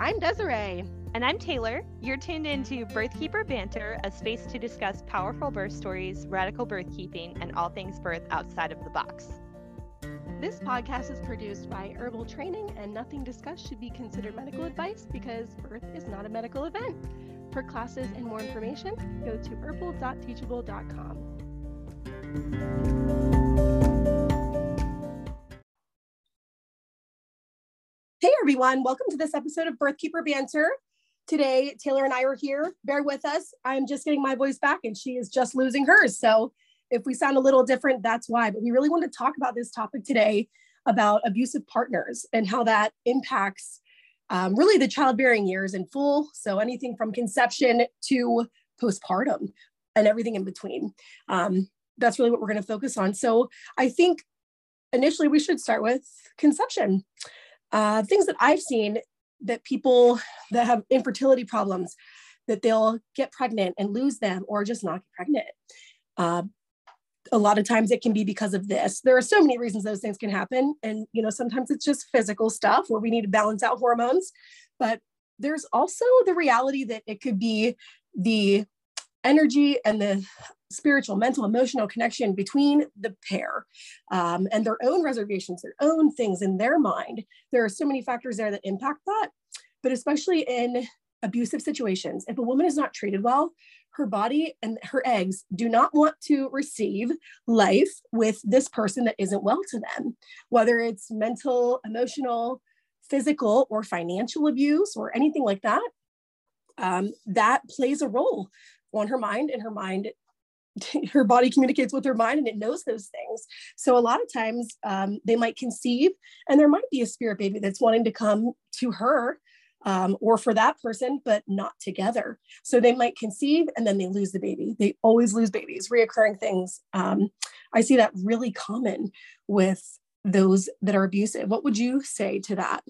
I'm Desiree. And I'm Taylor. You're tuned into Birthkeeper Banter, a space to discuss powerful birth stories, radical birth keeping, and all things birth outside of the box. This podcast is produced by Herbal Training, and nothing discussed should be considered medical advice because birth is not a medical event. For classes and more information, go to herbal.teachable.com. Hey everyone, welcome to this episode of Birthkeeper Banter. Today, Taylor and I are here. Bear with us. I'm just getting my voice back and she is just losing hers. So if we sound a little different, that's why. But we really want to talk about this topic today about abusive partners and how that impacts um, really the childbearing years in full. So anything from conception to postpartum and everything in between. Um, that's really what we're going to focus on. So I think initially we should start with conception uh, things that I've seen that people that have infertility problems that they'll get pregnant and lose them or just not get pregnant. Uh, a lot of times it can be because of this. There are so many reasons those things can happen. And, you know, sometimes it's just physical stuff where we need to balance out hormones. But there's also the reality that it could be the energy and the spiritual, mental, emotional connection between the pair um, and their own reservations, their own things in their mind. There are so many factors there that impact that, but especially in abusive situations, if a woman is not treated well, her body and her eggs do not want to receive life with this person that isn't well to them, whether it's mental, emotional, physical, or financial abuse or anything like that. Um, that plays a role on her mind and her mind her body communicates with her mind and it knows those things. So a lot of times um, they might conceive and there might be a spirit baby that's wanting to come to her um, or for that person, but not together. So they might conceive and then they lose the baby. They always lose babies, reoccurring things. Um, I see that really common with those that are abusive. What would you say to that?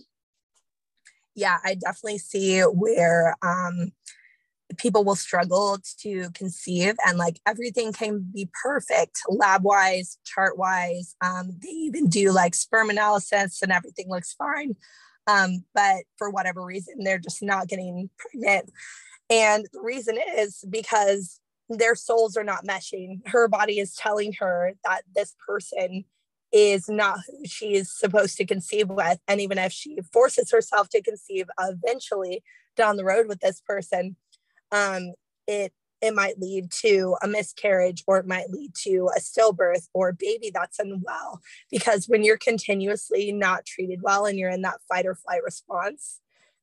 Yeah, I definitely see where um, people will struggle to conceive and like everything can be perfect lab wise chart wise um, they even do like sperm analysis and everything looks fine um, but for whatever reason they're just not getting pregnant. And the reason is because their souls are not meshing. Her body is telling her that this person is not who she is supposed to conceive with and even if she forces herself to conceive eventually down the road with this person um, it it might lead to a miscarriage or it might lead to a stillbirth or a baby that's unwell. Because when you're continuously not treated well and you're in that fight or flight response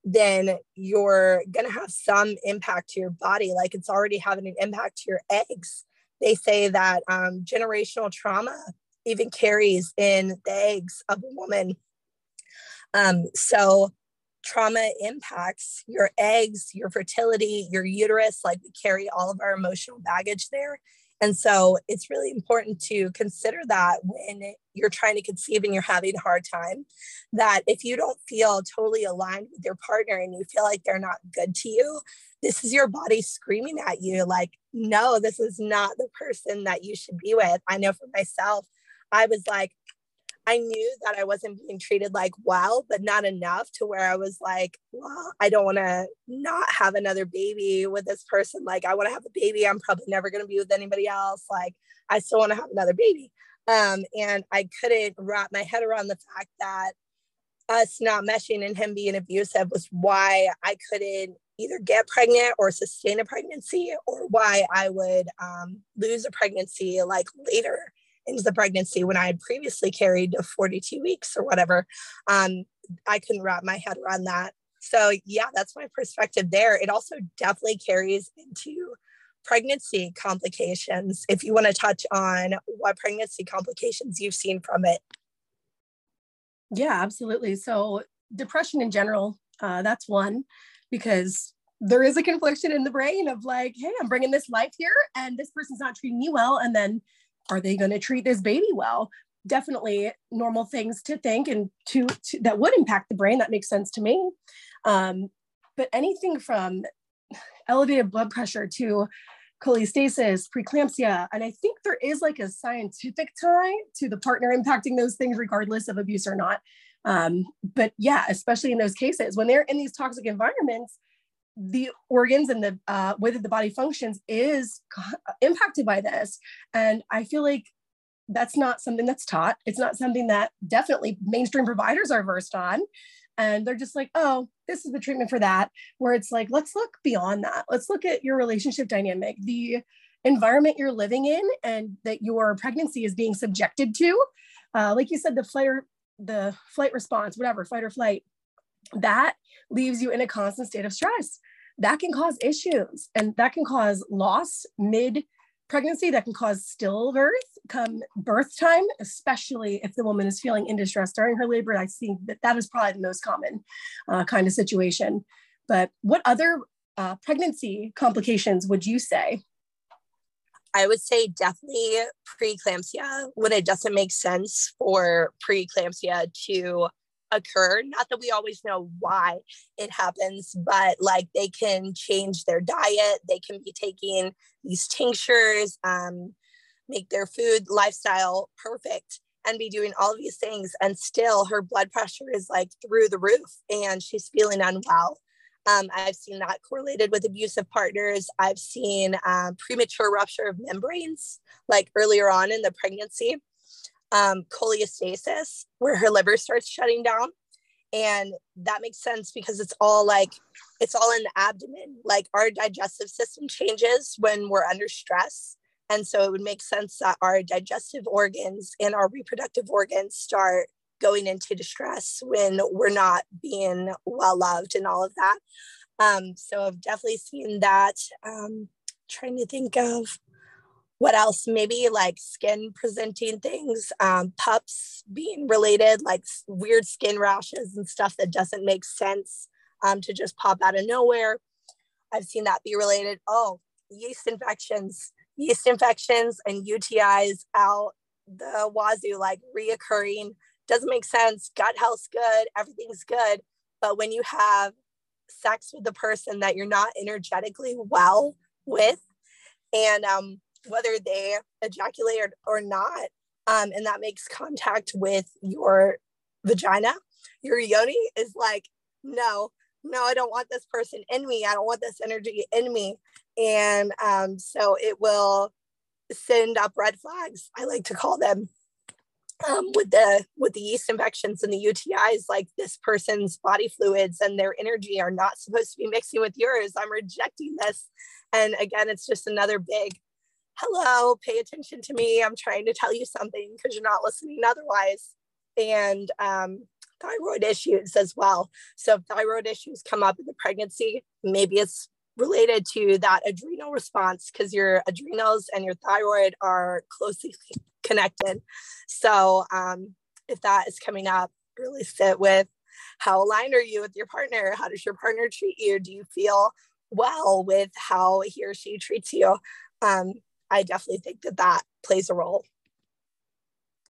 then you're going to have some impact to your body. Like it's already having an impact to your eggs. They say that um, generational trauma even carries in the eggs of a woman. Um, so trauma impacts your eggs, your fertility, your uterus. Like we carry all of our emotional baggage there. And so it's really important to consider that when you're trying to conceive and you're having a hard time, that if you don't feel totally aligned with your partner and you feel like they're not good to you, this is your body screaming at you, like, no, this is not the person that you should be with. I know for myself, I was like, I knew that I wasn't being treated like well, but not enough to where I was like, well, I don't want to not have another baby with this person. Like, I want to have a baby. I'm probably never going to be with anybody else. Like, I still want to have another baby. Um, and I couldn't wrap my head around the fact that us not meshing and him being abusive was why I couldn't either get pregnant or sustain a pregnancy or why I would um, lose a pregnancy like later into the pregnancy when I had previously carried 42 weeks or whatever. Um, I couldn't wrap my head around that. So, yeah, that's my perspective there. It also definitely carries into pregnancy complications. If you want to touch on what pregnancy complications you've seen from it. Yeah, absolutely. So, depression in general, uh, that's one because there is a confliction in the brain of like, hey, I'm bringing this life here and this person's not treating me well. And then are they going to treat this baby well? Definitely normal things to think and to, to that would impact the brain. That makes sense to me. Um, but anything from elevated blood pressure to cholestasis, preeclampsia, and I think there is like a scientific tie to the partner impacting those things, regardless of abuse or not. Um, but yeah, especially in those cases when they're in these toxic environments, the organs and the uh, way that the body functions is impacted by this. And I feel like that's not something that's taught. It's not something that definitely mainstream providers are versed on. And they're just like, oh, this is the treatment for that. Where it's like, let's look beyond that. Let's look at your relationship dynamic, the environment you're living in, and that your pregnancy is being subjected to. Uh, like you said, the flight or the flight response, whatever, fight or flight, that leaves you in a constant state of stress. That can cause issues and that can cause loss mid pregnancy that can cause stillbirth come birth time, especially if the woman is feeling in distress during her labor. I think that that is probably the most common uh, kind of situation. But what other uh, pregnancy complications would you say I would say definitely preeclampsia when it doesn't make sense for preeclampsia to occur. Not that we always know why it happens, but like they can change their diet, they can be taking these tinctures, um, make their food lifestyle perfect and be doing all these things and still her blood pressure is like through the roof and she's feeling unwell um, I've seen that correlated with abusive partners. I've seen um, premature rupture of membranes, like earlier on in the pregnancy, um, cholestasis, where her liver starts shutting down. And that makes sense because it's all like, it's all in the abdomen. Like our digestive system changes when we're under stress. And so it would make sense that our digestive organs and our reproductive organs start going into distress when we're not being well loved and all of that. Um, so I've definitely seen that. Um, trying to think of what else, maybe like skin presenting things, um, PUPPP being related, like weird skin rashes and stuff that doesn't make sense um, to just pop out of nowhere. I've seen that be related. Oh, yeast infections, yeast infections and UTIs out the wazoo, like reoccurring doesn't make sense. Gut health's good, everything's good. But when you have sex with the person that you're not energetically well with, and um, whether they ejaculate or, or not, um, and that makes contact with your vagina, your yoni is like, no, no, I don't want this person in me. I don't want this energy in me. And um, so it will send up red flags, I like to call them um, with the with the yeast infections and the UTIs, like this person's body fluids and their energy are not supposed to be mixing with yours. I'm rejecting this. And again, it's just another big hello, pay attention to me. I'm trying to tell you something because you're not listening otherwise. And um, thyroid issues as well. So if thyroid issues come up in the pregnancy, maybe it's related to that adrenal response because your adrenals and your thyroid are closely connected. So um, if that is coming up, really sit with how aligned are you with your partner? How does your partner treat you? Do you feel well with how he or she treats you? Um, I definitely think that that plays a role.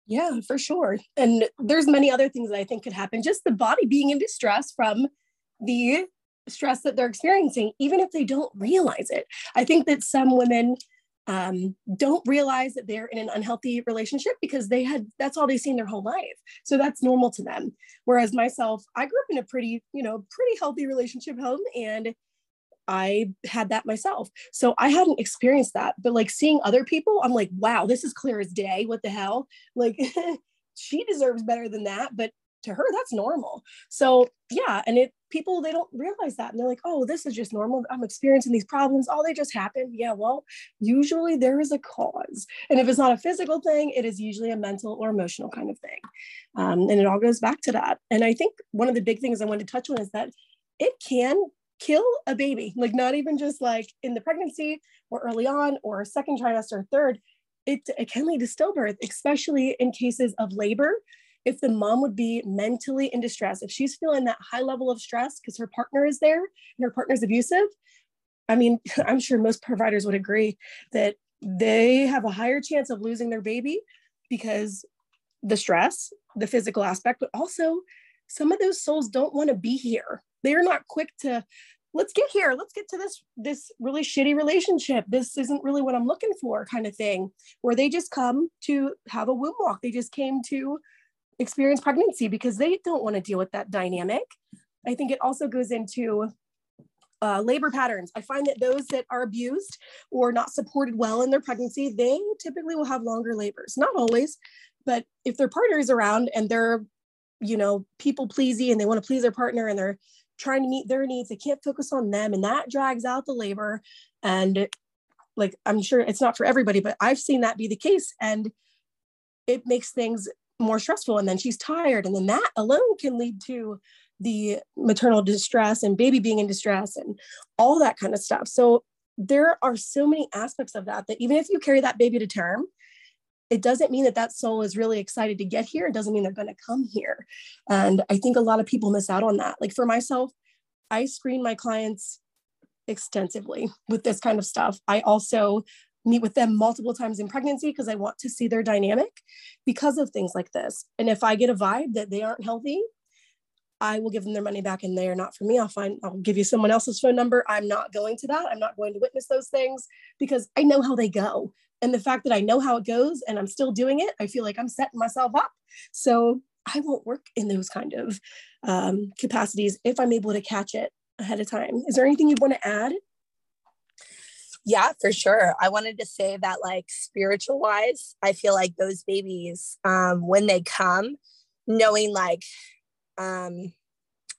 Yeah, for sure. And there's many other things that I think could happen. Just the body being in distress from the stress that they're experiencing, even if they don't realize it. I think that some women um, don't realize that they're in an unhealthy relationship because they had that's all they've seen their whole life. So that's normal to them. Whereas myself, I grew up in a pretty, you know, pretty healthy relationship home and I had that myself. So I hadn't experienced that. But like seeing other people, I'm like, wow, this is clear as day. What the hell? Like she deserves better than that. But to her that's normal so yeah and it people they don't realize that and they're like oh this is just normal i'm experiencing these problems oh they just happen yeah well usually there is a cause and if it's not a physical thing it is usually a mental or emotional kind of thing um, and it all goes back to that and i think one of the big things i wanted to touch on is that it can kill a baby like not even just like in the pregnancy or early on or second trimester or third it, it can lead to stillbirth especially in cases of labor if the mom would be mentally in distress, if she's feeling that high level of stress because her partner is there and her partner's abusive, I mean, I'm sure most providers would agree that they have a higher chance of losing their baby because the stress, the physical aspect, but also some of those souls don't want to be here. They're not quick to let's get here let's get to this this really shitty relationship this isn't really what i'm looking for kind of thing where they just come to have a womb walk they just came to experience pregnancy because they don't want to deal with that dynamic. I think it also goes into uh, labor patterns. I find that those that are abused or not supported well in their pregnancy, they typically will have longer labors. Not always, but if their partner is around and they're, you know, people pleasy and they want to please their partner and they're trying to meet their needs, they can't focus on them, and that drags out the labor. And like I'm sure it's not for everybody, but I've seen that be the case, and it makes things more stressful. And then she's tired, and then that alone can lead to the maternal distress and baby being in distress and all that kind of stuff. So there are so many aspects of that that even if you carry that baby to term, it doesn't mean that that soul is really excited to get here. It doesn't mean they're going to come here. And I think a lot of people miss out on that. Like for myself, I screen my clients extensively with this kind of stuff. I also meet with them multiple times in pregnancy because I want to see their dynamic because of things like this. And if I get a vibe that they aren't healthy, I will give them their money back and they are not for me. I'll find, I'll give you someone else's phone number. I'm not going to that. I'm not going to witness those things because I know how they go. And the fact that I know how it goes and I'm still doing it, I feel like I'm setting myself up. So I won't work in those kind of um, capacities if I'm able to catch it ahead of time. Is there anything you want to add? Yeah, for sure. I wanted to say that, like, spiritual wise, I feel like those babies, um, when they come, knowing like um,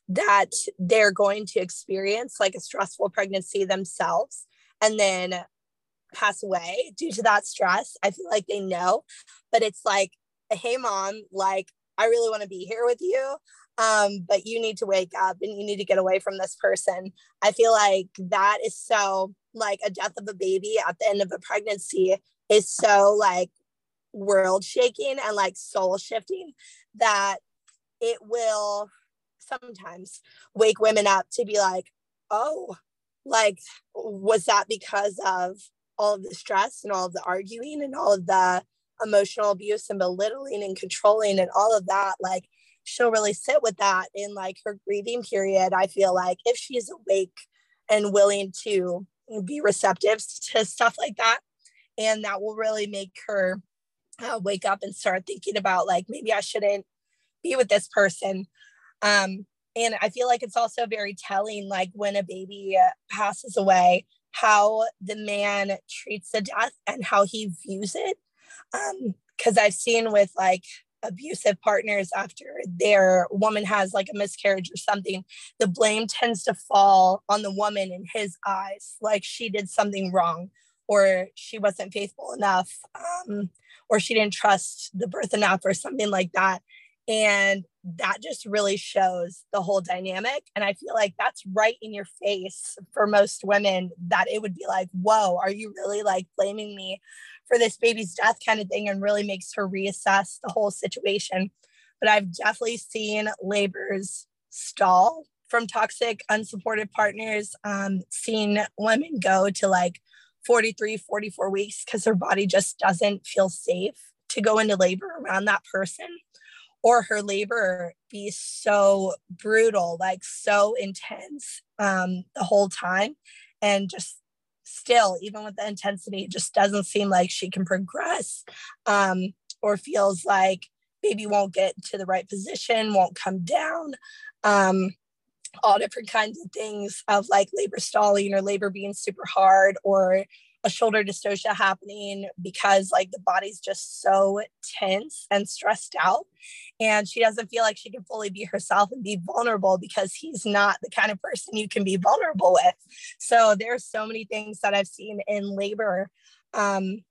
that they're going to experience like a stressful pregnancy themselves and then pass away due to that stress. I feel like they know, but it's like, hey, mom, like, I really want to be here with you. Um, but you need to wake up and you need to get away from this person. I feel like that is so like a death of a baby at the end of a pregnancy is so like world shaking and like soul shifting that it will sometimes wake women up to be like, oh, like, was that because of all of the stress and all of the arguing and all of the emotional abuse and belittling and controlling and all of that? Like, she'll really sit with that in like her grieving period. I feel like if she's awake and willing to be receptive to stuff like that, and that will really make her uh, wake up and start thinking about like maybe I shouldn't be with this person. Um, and I feel like it's also very telling, like when a baby passes away, how the man treats the death and how he views it. Because um, I've seen with like abusive partners after their woman has like a miscarriage or something, the blame tends to fall on the woman in his eyes, like she did something wrong or she wasn't faithful enough um, or she didn't trust the birth enough or something like that. And that just really shows the whole dynamic. And I feel like that's right in your face for most women that it would be like, whoa, are you really like blaming me for this baby's death kind of thing? And really makes her reassess the whole situation. But I've definitely seen labors stall from toxic, unsupported partners, um, seen women go to like 43, 44 weeks because their body just doesn't feel safe to go into labor around that person or her labor be so brutal, like so intense um, the whole time. And just still, even with the intensity, it just doesn't seem like she can progress um, or feels like baby won't get to the right position, won't come down. Um, all different kinds of things of like labor stalling or labor being super hard or a shoulder dystocia happening because like the body's just so tense and stressed out and she doesn't feel like she can fully be herself and be vulnerable because he's not the kind of person you can be vulnerable with. So there's so many things that i've seen in labor um,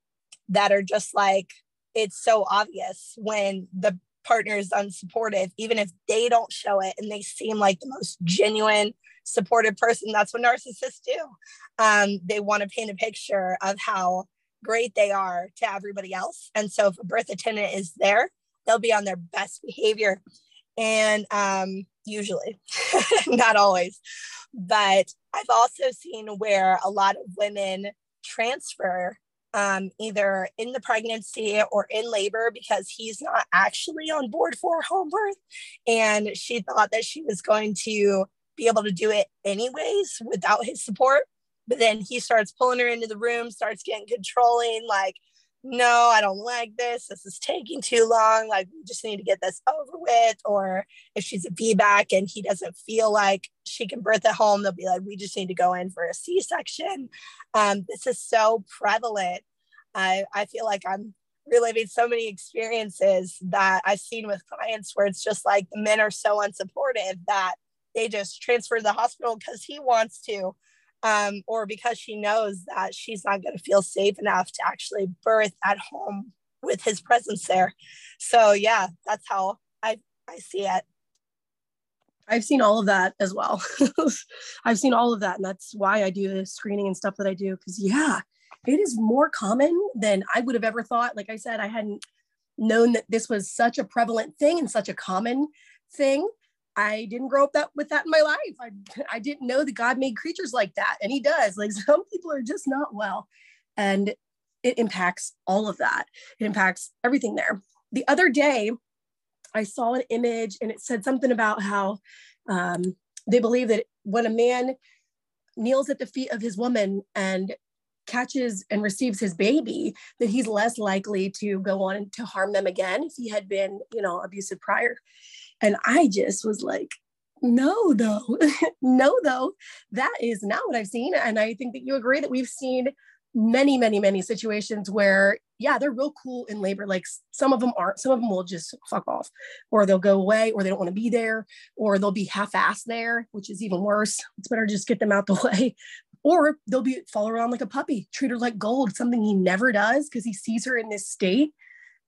that are just like it's so obvious when the partner is unsupportive even if they don't show it and they seem like the most genuine supportive person. That's what narcissists do. Um, they want to paint a picture of how great they are to everybody else. And so if a birth attendant is there, they'll be on their best behavior. And um, usually, not always. But I've also seen where a lot of women transfer um, either in the pregnancy or in labor because he's not actually on board for home birth. And she thought that she was going to be able to do it anyways without his support. But then he starts pulling her into the room, starts getting controlling, like no, I don't like this. This is taking too long. Like, we just need to get this over with. Or if she's a VBAC and he doesn't feel like she can birth at home, they'll be like, we just need to go in for a C section. Um, this is so prevalent. I, I feel like I'm reliving so many experiences that I've seen with clients where it's just like the men are so unsupportive that they just transfer to the hospital because he wants to um, or because she knows that she's not going to feel safe enough to actually birth at home with his presence there. So yeah, that's how I I see it. I've seen all of that as well. I've seen all of that, and that's why I do the screening and stuff that I do. Because yeah, it is more common than I would have ever thought. Like I said, I hadn't known that this was such a prevalent thing and such a common thing. I didn't grow up that with that in my life. I, I didn't know that God made creatures like that. And he does. Like some people are just not well. And it impacts all of that. It impacts everything there. The other day, I saw an image and it said something about how um, they believe that when a man kneels at the feet of his woman and catches and receives his baby, that he's less likely to go on to harm them again if he had been, you know, abusive prior. And I just was like, no, though, no, though, that is not what I've seen. And I think that you agree that we've seen many, many, many situations where, yeah, they're real cool in labor. Like some of them aren't, some of them will just fuck off, or they'll go away, or they don't want to be there, or they'll be half assed there, which is even worse. It's better just get them out the way. Or they'll be follow around like a puppy, treat her like gold, something he never does because he sees her in this state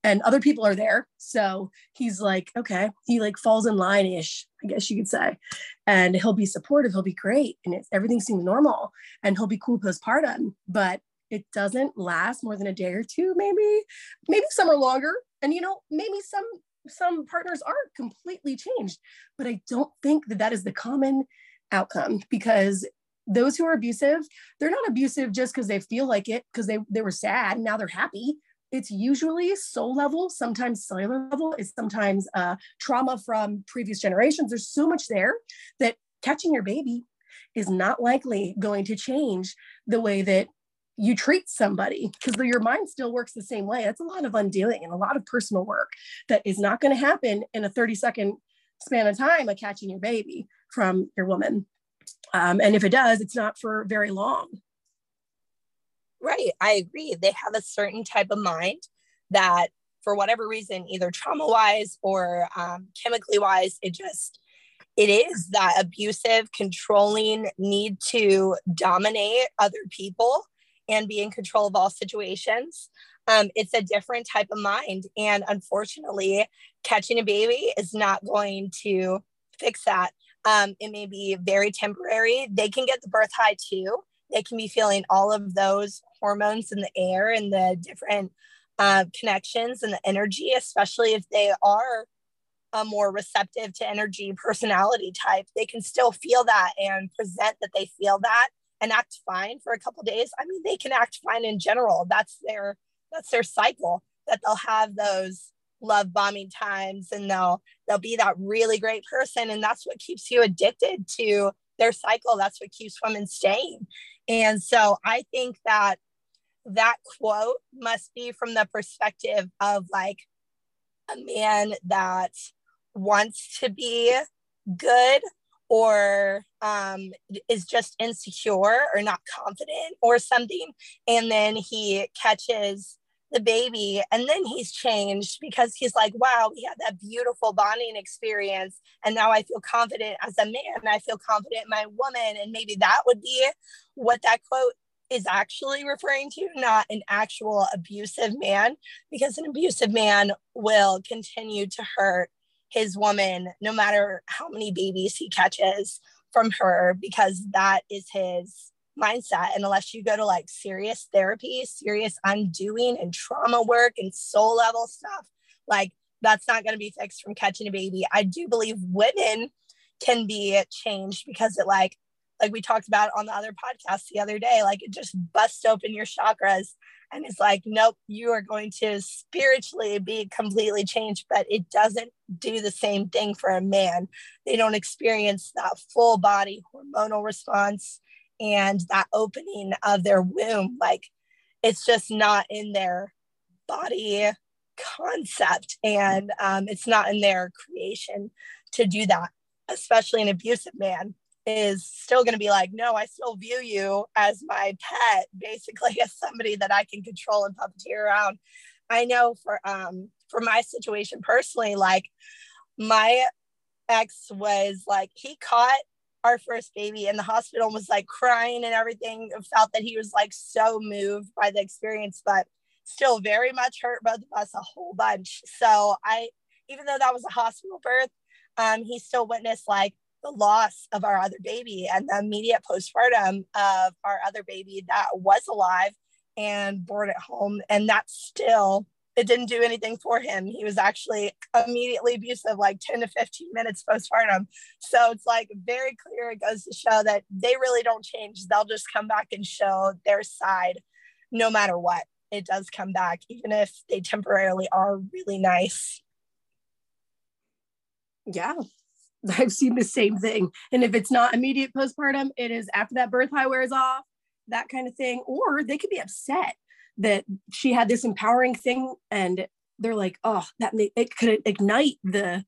and other people are there. So he's like, okay, he like falls in line ish, I guess you could say. And he'll be supportive, he'll be great, and it's, everything seems normal, and he'll be cool postpartum. But it doesn't last more than a day or two, maybe, maybe some are longer. And you know, maybe some some partners are completely changed, but I don't think that that is the common outcome because those who are abusive, they're not abusive just because they feel like it because they they were sad and now they're happy it's usually soul level, sometimes cellular level, it's sometimes uh, trauma from previous generations. There's so much there that catching your baby is not likely going to change the way that you treat somebody because your mind still works the same way. That's a lot of undoing and a lot of personal work that is not going to happen in a 30 second span of time of catching your baby from your woman. Um, and if it does, it's not for very long. Right. I agree. They have a certain type of mind that, for whatever reason, either trauma wise or um, chemically wise, it just, it is that abusive, controlling need to dominate other people and be in control of all situations. Um, it's a different type of mind. And unfortunately, catching a baby is not going to fix that. Um, it may be very temporary. They can get the birth high too they can be feeling all of those hormones in the air and the different uh, connections and the energy, especially if they are a more receptive to energy personality type. They can still feel that and present that they feel that and act fine for a couple days. I mean, they can act fine in general. That's their that's their cycle. That they'll have those love bombing times and they'll they'll be that really great person and that's what keeps you addicted to their cycle that's what keeps women staying and so I think that that quote must be from the perspective of like a man that wants to be good or um, is just insecure or not confident or something. And then he catches the baby and then he's changed because he's like wow we had that beautiful bonding experience and now i feel confident as a man. I feel confident in my woman. And maybe that would be what that quote is actually referring to not an actual abusive man because an abusive man will continue to hurt his woman no matter how many babies he catches from her because that is his mindset. And unless you go to like serious therapy, serious undoing and trauma work and soul level stuff, like that's not going to be fixed from catching a baby. I do believe women can be changed because it like like we talked about on the other podcast the other day, like it just busts open your chakras and it's like, nope, you are going to spiritually be completely changed, but it doesn't do the same thing for a man. They don't experience that full body hormonal response and that opening of their womb like it's just not in their body concept and um, it's not in their creation to do that especially an abusive man is still going to be like no i still view you as my pet basically as somebody that i can control and puppeteer around. I know for um for my situation personally like my ex was like he caught our first baby in the hospital was like crying and everything felt that he was like so moved by the experience but still very much hurt both of us a whole bunch. So I, even though that was a hospital birth, um, he still witnessed like the loss of our other baby and the immediate postpartum of our other baby that was alive and born at home. And that's still, it didn't do anything for him. He was actually immediately abusive, like 10 to 15 minutes postpartum. So it's like very clear. It goes to show that they really don't change. They'll just come back and show their side no matter what it does come back, even if they temporarily are really nice. Yeah, I've seen the same thing. And if it's not immediate postpartum, it is after that birth high wears off, that kind of thing. Or they could be upset that she had this empowering thing and they're like, oh, that may, it could ignite the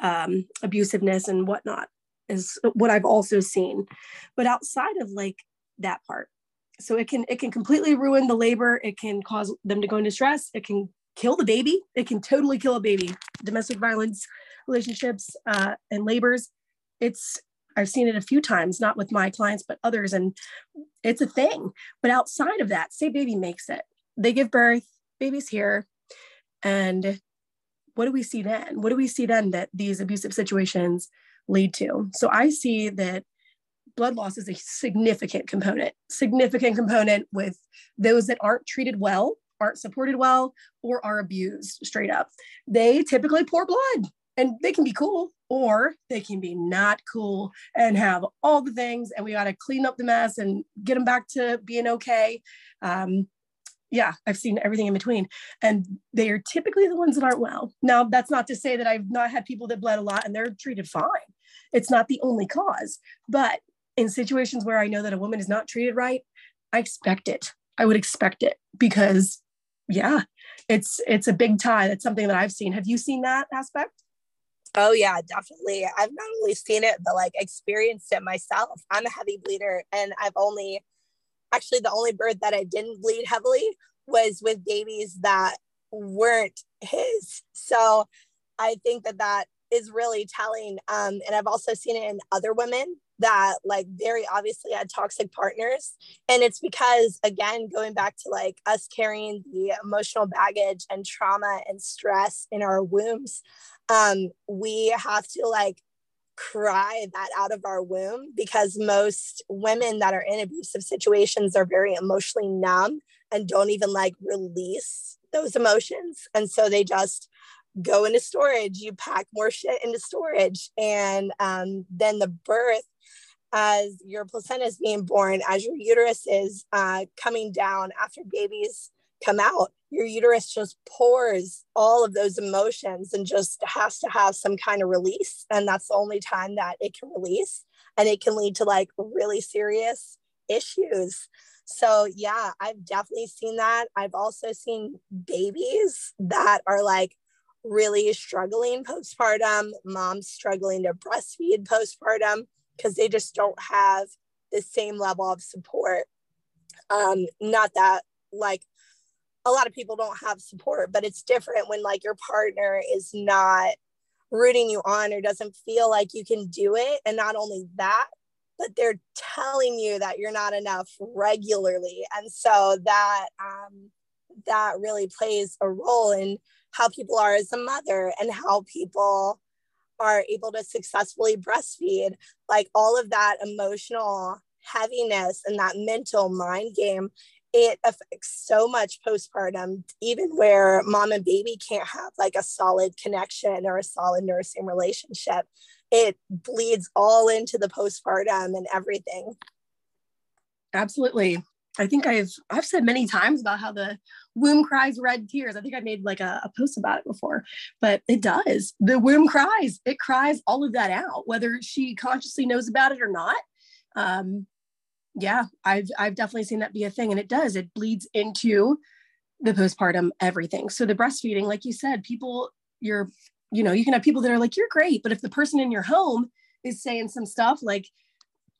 um, abusiveness and whatnot, is what I've also seen. But outside of like that part, so it can it can completely ruin the labor. It can cause them to go into stress. It can kill the baby. It can totally kill a baby. Domestic violence relationships uh, and labors it's i've seen it a few times not with my clients but others and it's a thing. But outside of that say baby makes it. They give birth baby's here and what do we see then? What do we see then that these abusive situations lead to? So i see that blood loss is a significant component, significant component with those that aren't treated well, aren't supported well, or are abused straight up. They typically pour blood and they can be cool or they can be not cool and have all the things and we got to clean up the mess and get them back to being okay um, yeah i've seen everything in between and they are typically the ones that aren't well now that's not to say that i've not had people that bled a lot and they're treated fine it's not the only cause but in situations where I know that a woman is not treated right, I expect it. I would expect it because yeah, it's it's a big tie. That's something that I've seen. Have you seen that aspect? Oh yeah, definitely. I've not only seen it, but like experienced it myself. I'm a heavy bleeder and I've only actually the only birth that I didn't bleed heavily was with babies that weren't his. So I think that that is really telling. Um, and I've also seen it in other women that like very obviously had toxic partners. And it's because again going back to like us carrying the emotional baggage and trauma and stress in our wombs um we have to like cry that out of our womb because most women that are in abusive situations are very emotionally numb and don't even like release those emotions. And so they just go into storage. You pack more shit into storage. And um, then the birth as your placenta is being born, as your uterus is uh, coming down after babies come out, your uterus just pours all of those emotions and just has to have some kind of release. And that's the only time that it can release. And it can lead to like really serious issues. So, yeah, I've definitely seen that. I've also seen babies that are like really struggling postpartum, moms struggling to breastfeed postpartum because they just don't have the same level of support. Um, not that like a lot of people don't have support, but it's different when like your partner is not rooting you on or doesn't feel like you can do it. And not only that, but they're telling you that you're not enough regularly. And so that um, that really plays a role in how people are as a mother and how people are able to successfully breastfeed, like all of that emotional heaviness and that mental mind game, it affects so much postpartum, even where mom and baby can't have like a solid connection or a solid nursing relationship. It bleeds all into the postpartum and everything. Absolutely. I think I've I've said many times about how the womb cries red tears. I think I made like a, a, post about it before, but it does. The womb cries. It cries all of that out, whether she consciously knows about it or not. Um, yeah, I've I've definitely seen that be a thing, and it does. It bleeds into the postpartum everything. So the breastfeeding, like you said, people, you're, you know, you can have people that are like, you're great. But if the person in your home is saying some stuff like,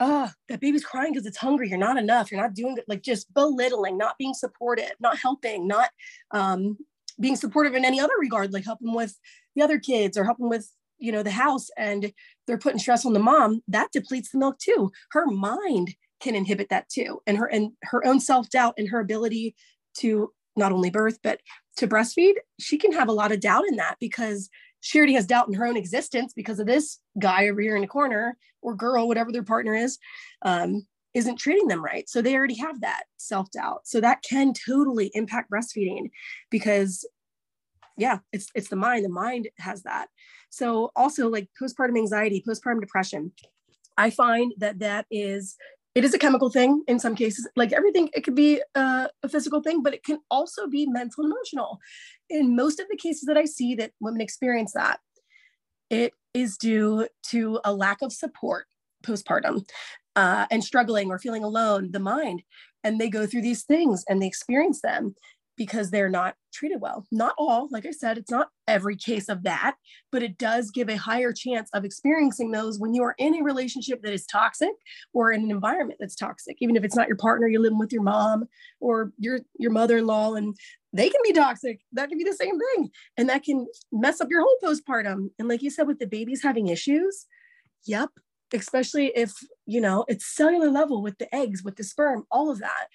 oh, that baby's crying because it's hungry, you're not enough, you're not doing it, like just belittling, not being supportive, not helping, not um, being supportive in any other regard, like helping with the other kids or helping with, you know, the house and they're putting stress on the mom, that depletes the milk too. Her mind can inhibit that too. And her and her own self-doubt and her ability to not only birth, but to breastfeed, she can have a lot of doubt in that because she already has doubt in her own existence because of this guy over here in the corner or girl, whatever their partner is, um, isn't treating them right. So they already have that self doubt. So that can totally impact breastfeeding because, yeah, it's it's the mind. The mind has that. So also like postpartum anxiety, postpartum depression. I find that that is it is a chemical thing in some cases like everything it could be a physical thing but it can also be mental and emotional in most of the cases that i see that women experience that it is due to a lack of support postpartum uh, and struggling or feeling alone the mind and they go through these things and they experience them because they're not treated well. Not all, like I said, it's not every case of that, but it does give a higher chance of experiencing those when you are in a relationship that is toxic or in an environment that's toxic. Even if it's not your partner, you're living with your mom or your your mother-in-law and they can be toxic. That can be the same thing. And that can mess up your whole postpartum. And like you said with the babies having issues, yep, especially if, you know, it's cellular level with the eggs, with the sperm, all of that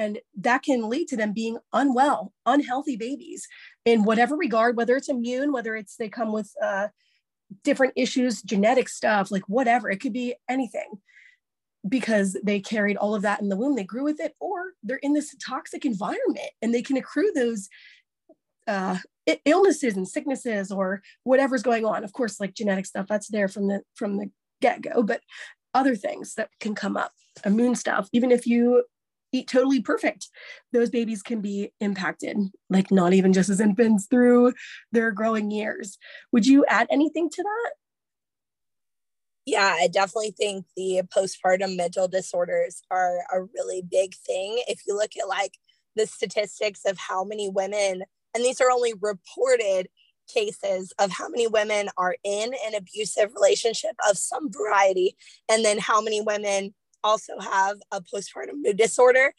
and that can lead to them being unwell unhealthy babies in whatever regard whether it's immune whether it's they come with uh, different issues genetic stuff like whatever it could be anything because they carried all of that in the womb they grew with it or they're in this toxic environment and they can accrue those uh, illnesses and sicknesses or whatever's going on. Of course like genetic stuff that's there from the from the get-go but other things that can come up immune stuff even if you eat totally perfect, those babies can be impacted, like not even just as infants through their growing years. Would you add anything to that? Yeah, I definitely think the postpartum mental disorders are a really big thing. If you look at like the statistics of how many women, and these are only reported cases of how many women are in an abusive relationship of some variety, and then how many women also have a postpartum mood disorder,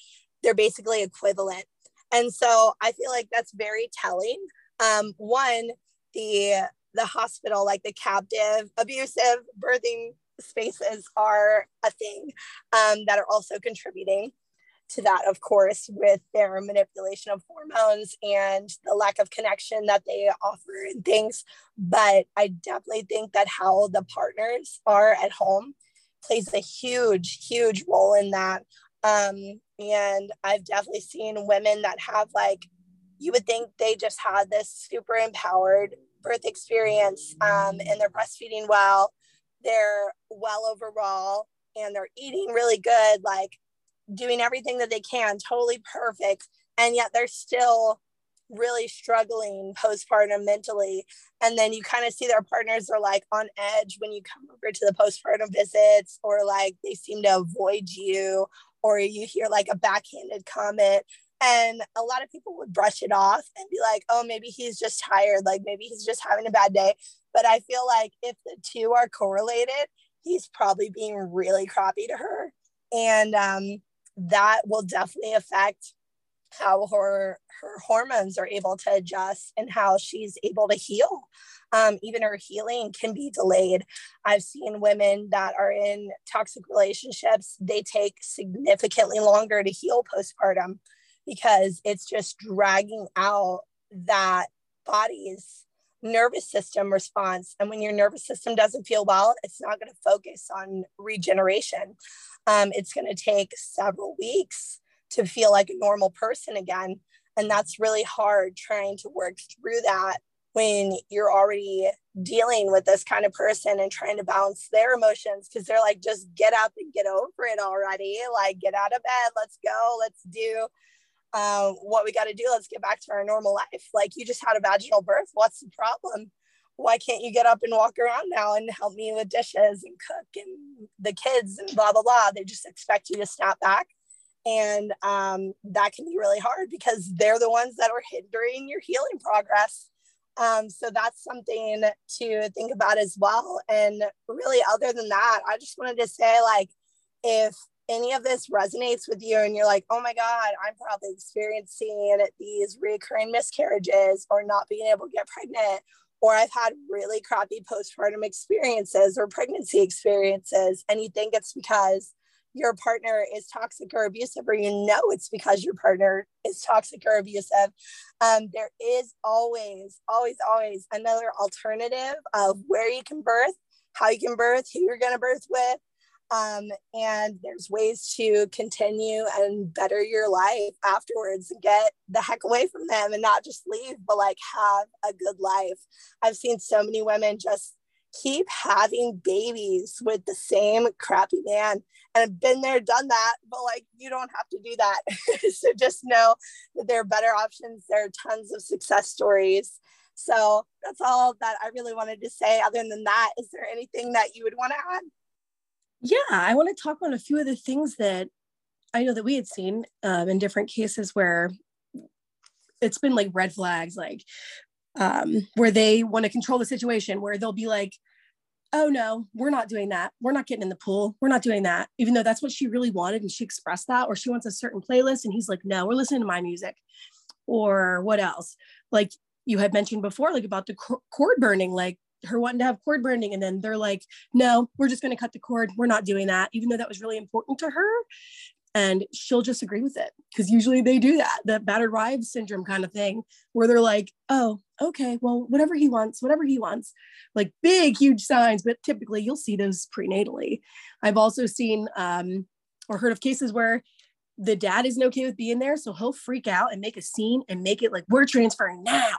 they're basically equivalent. And so I feel like that's very telling. Um, one, the the hospital, like the captive, abusive birthing spaces are a thing um, that are also contributing to that, of course, with their manipulation of hormones and the lack of connection that they offer and things. But I definitely think that how the partners are at home plays a huge, huge role in that. Um, and I've definitely seen women that have like, you would think they just had this super empowered birth experience um, and they're breastfeeding well, they're well overall, and they're eating really good, like doing everything that they can, totally perfect. And yet they're still really struggling postpartum mentally. And then you kind of see their partners are like on edge when you come over to the postpartum visits, or like they seem to avoid you, or you hear like a backhanded comment. And a lot of people would brush it off and be like, oh, maybe he's just tired. Like maybe he's just having a bad day. But I feel like if the two are correlated, he's probably being really crappy to her. And um, that will definitely affect how her her hormones are able to adjust and how she's able to heal. Um, even her healing can be delayed. I've seen women that are in toxic relationships, they take significantly longer to heal postpartum because it's just dragging out that body's nervous system response. And when your nervous system doesn't feel well, it's not going to focus on regeneration. Um, it's going to take several weeks to feel like a normal person again. And that's really hard trying to work through that when you're already dealing with this kind of person and trying to balance their emotions because they're like, just get up and get over it already. Like, get out of bed, let's go, let's do um, what we got to do. Let's get back to our normal life. Like, you just had a vaginal birth. What's the problem? Why can't you get up and walk around now and help me with dishes and cook and the kids and blah, blah, blah? They just expect you to snap back And um, that can be really hard because they're the ones that are hindering your healing progress. Um, so that's something to think about as well. And really, other than that, I just wanted to say like, if any of this resonates with you and you're like, oh my God, I'm probably experiencing these recurring miscarriages or not being able to get pregnant, or I've had really crappy postpartum experiences or pregnancy experiences, and you think it's because your partner is toxic or abusive, or you know it's because your partner is toxic or abusive, um, there is always, always, always another alternative of where you can birth, how you can birth, who you're going to birth with, um, and there's ways to continue and better your life afterwards and get the heck away from them and not just leave, but like have a good life. I've seen so many women just keep having babies with the same crappy man. And I've been there, done that, but like you don't have to do that. so just know that there are better options. There are tons of success stories. So that's all that I really wanted to say. Other than that, is there anything that you would want to add? Yeah, I want to talk about a few of the things that I know that we had seen um, in different cases where it's been like red flags, like um, where they want to control the situation, where they'll be like, oh no, we're not doing that. We're not getting in the pool. We're not doing that. Even though that's what she really wanted and she expressed that, or she wants a certain playlist and he's like, no, we're listening to my music. Or what else? Like you had mentioned before, like about the cord burning, like her wanting to have cord burning and then they're like no we're just going to cut the cord we're not doing that even though that was really important to her and she'll just agree with it because usually they do that the battered wives syndrome kind of thing where they're like oh okay well whatever he wants whatever he wants like big huge signs but typically you'll see those prenatally i've also seen um, or heard of cases where the dad isn't okay with being there so he'll freak out and make a scene and make it like we're transferring now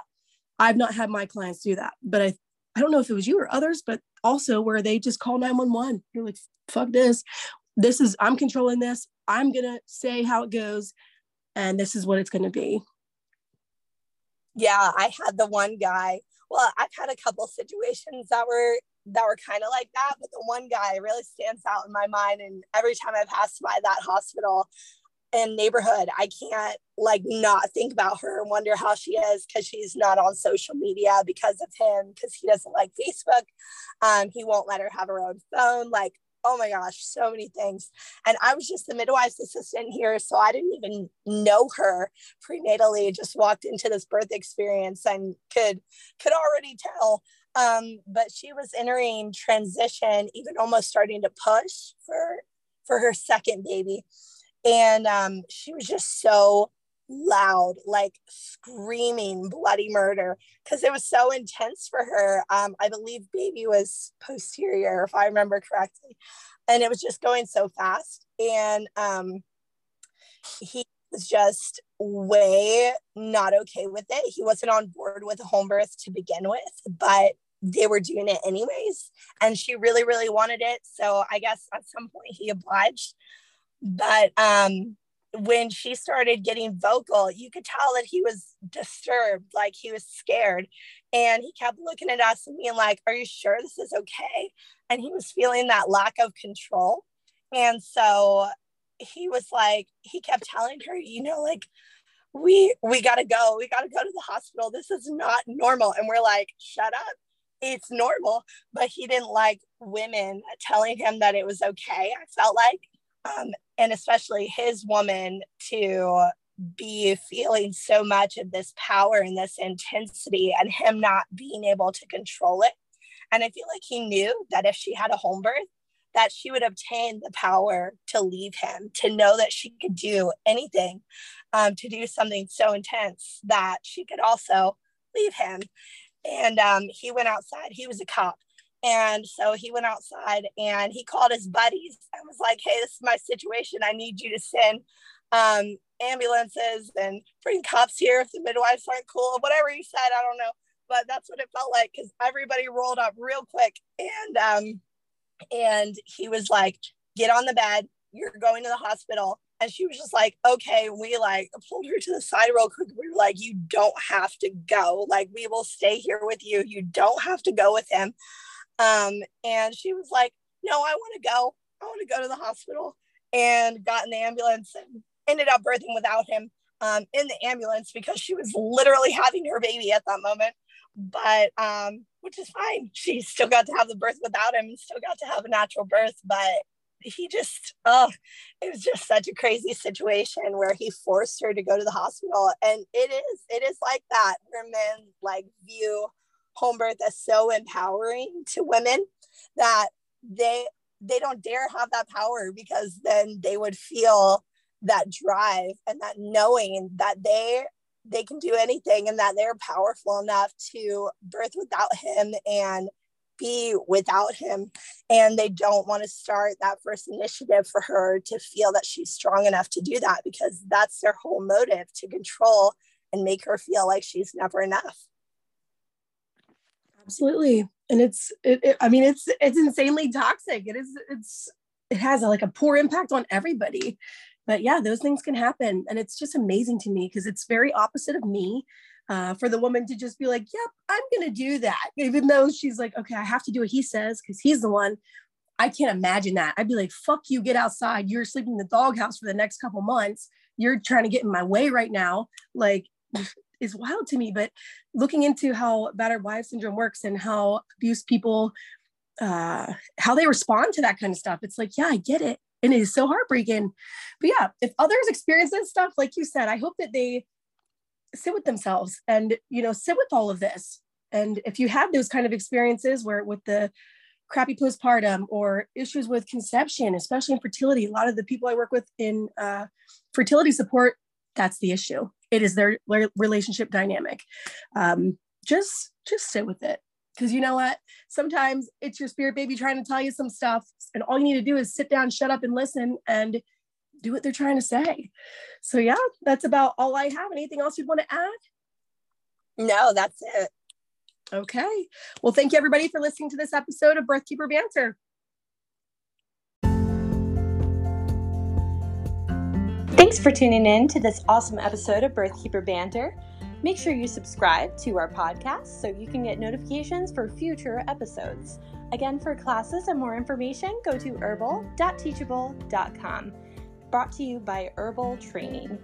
I've not had my clients do that, but I I don't know if it was you or others, but also where they just call 911. You're like, fuck this. This is, I'm controlling this. I'm to say how it goes. And this is what it's to be. Yeah, I had the one guy. Well, I've had a couple situations that were that were kind of like that, but the one guy really stands out in my mind. And every time I pass by that hospital, and neighborhood. I can't like not think about her and wonder how she is because she's not on social media because of him, because he doesn't like Facebook. Um, he won't let her have her own phone. Like, oh my gosh, so many things. And I was just the midwife's assistant here. So I didn't even know her prenatally, just walked into this birth experience and could could already tell. Um, but she was entering transition, even almost starting to push for for her second baby and um, she was just so loud, like screaming bloody murder because it was so intense for her. Um, I believe baby was posterior, if I remember correctly, and it was just going so fast. And um, he was just way not okay with it. He wasn't on board with home birth to begin with, but they were doing it anyways. And she really, really wanted it. So I guess at some point he obliged. But um, when she started getting vocal, you could tell that he was disturbed, like he was scared. And he kept looking at us and being like, Are you sure this is okay? And he was feeling that lack of control. And so he was like, he kept telling her, you know, like, we we gotta go, we gotta go to the hospital. This is not normal. And we're like, shut up. It's normal. But he didn't like women telling him that it was okay. I felt like um, and especially his woman to be feeling so much of this power and this intensity and him not being able to control it. And I feel like he knew that if she had a home birth, that she would obtain the power to leave him, to know that she could do anything, um, to do something so intense that she could also leave him. And um, he went outside. He was a cop. And so he went outside and he called his buddies and was like, Hey, this is my situation. I need you to send um, ambulances and bring cops here if the midwives aren't cool, whatever he said. I don't know. But that's what it felt like because everybody rolled up real quick. And um, and he was like, Get on the bed. You're going to the hospital. And she was just like, okay, we like pulled her to the side real quick. We were like, you don't have to go. Like, we will stay here with you. You don't have to go with him. Um, and she was like, No, I want to go. I want to go to the hospital and got in the ambulance and ended up birthing without him um, in the ambulance because she was literally having her baby at that moment. But um, which is fine. She still got to have the birth without him and still got to have a natural birth. But he just, oh, it was just such a crazy situation where he forced her to go to the hospital. And it is, it is like that where men like view home birth as so empowering to women that they they don't dare have that power because then they would feel that drive and that knowing that they they can do anything and that they're powerful enough to birth without him and be without him. And they don't want to start that first initiative for her to feel that she's strong enough to do that because that's their whole motive to control and make her feel like she's never enough absolutely. And it's it, it, i mean it's it's insanely toxic. It is it's it has a, like a poor impact on everybody. But yeah those things can happen. And it's just amazing to me because it's very opposite of me uh, for the woman to just be like yep i'm gonna do that. Even though she's like okay i have to do what he says because he's the one. I can't imagine that. I'd be like fuck you get outside. You're sleeping in the doghouse for the next couple months. You're trying to get in my way right now. Like is wild to me but looking into how battered wife syndrome works and how abused people uh how they respond to that kind of stuff it's like yeah i get it and it is so heartbreaking. But yeah, if others experience this stuff, like you said, I hope that they sit with themselves and you know sit with all of this. And if you have those kind of experiences where with the crappy postpartum or issues with conception, especially in fertility, a lot of the people I work with in uh, fertility support, that's the issue. It is their relationship dynamic. Um, just just sit with it because you know what? Sometimes it's your spirit baby trying to tell you some stuff, and all you need to do is sit down, shut up, and listen and do what they're trying to say. So, yeah, that's about all I have. Anything else you'd want to add? No, that's it. Okay. Well, thank you everybody for listening to this episode of Birthkeeper Banter. Thanks for tuning in to this awesome episode of Birthkeeper Banter. Make sure you subscribe to our podcast so you can get notifications for future episodes. Again, for classes and more information, go to herbal.teachable.com. Brought to you by Herbal Training.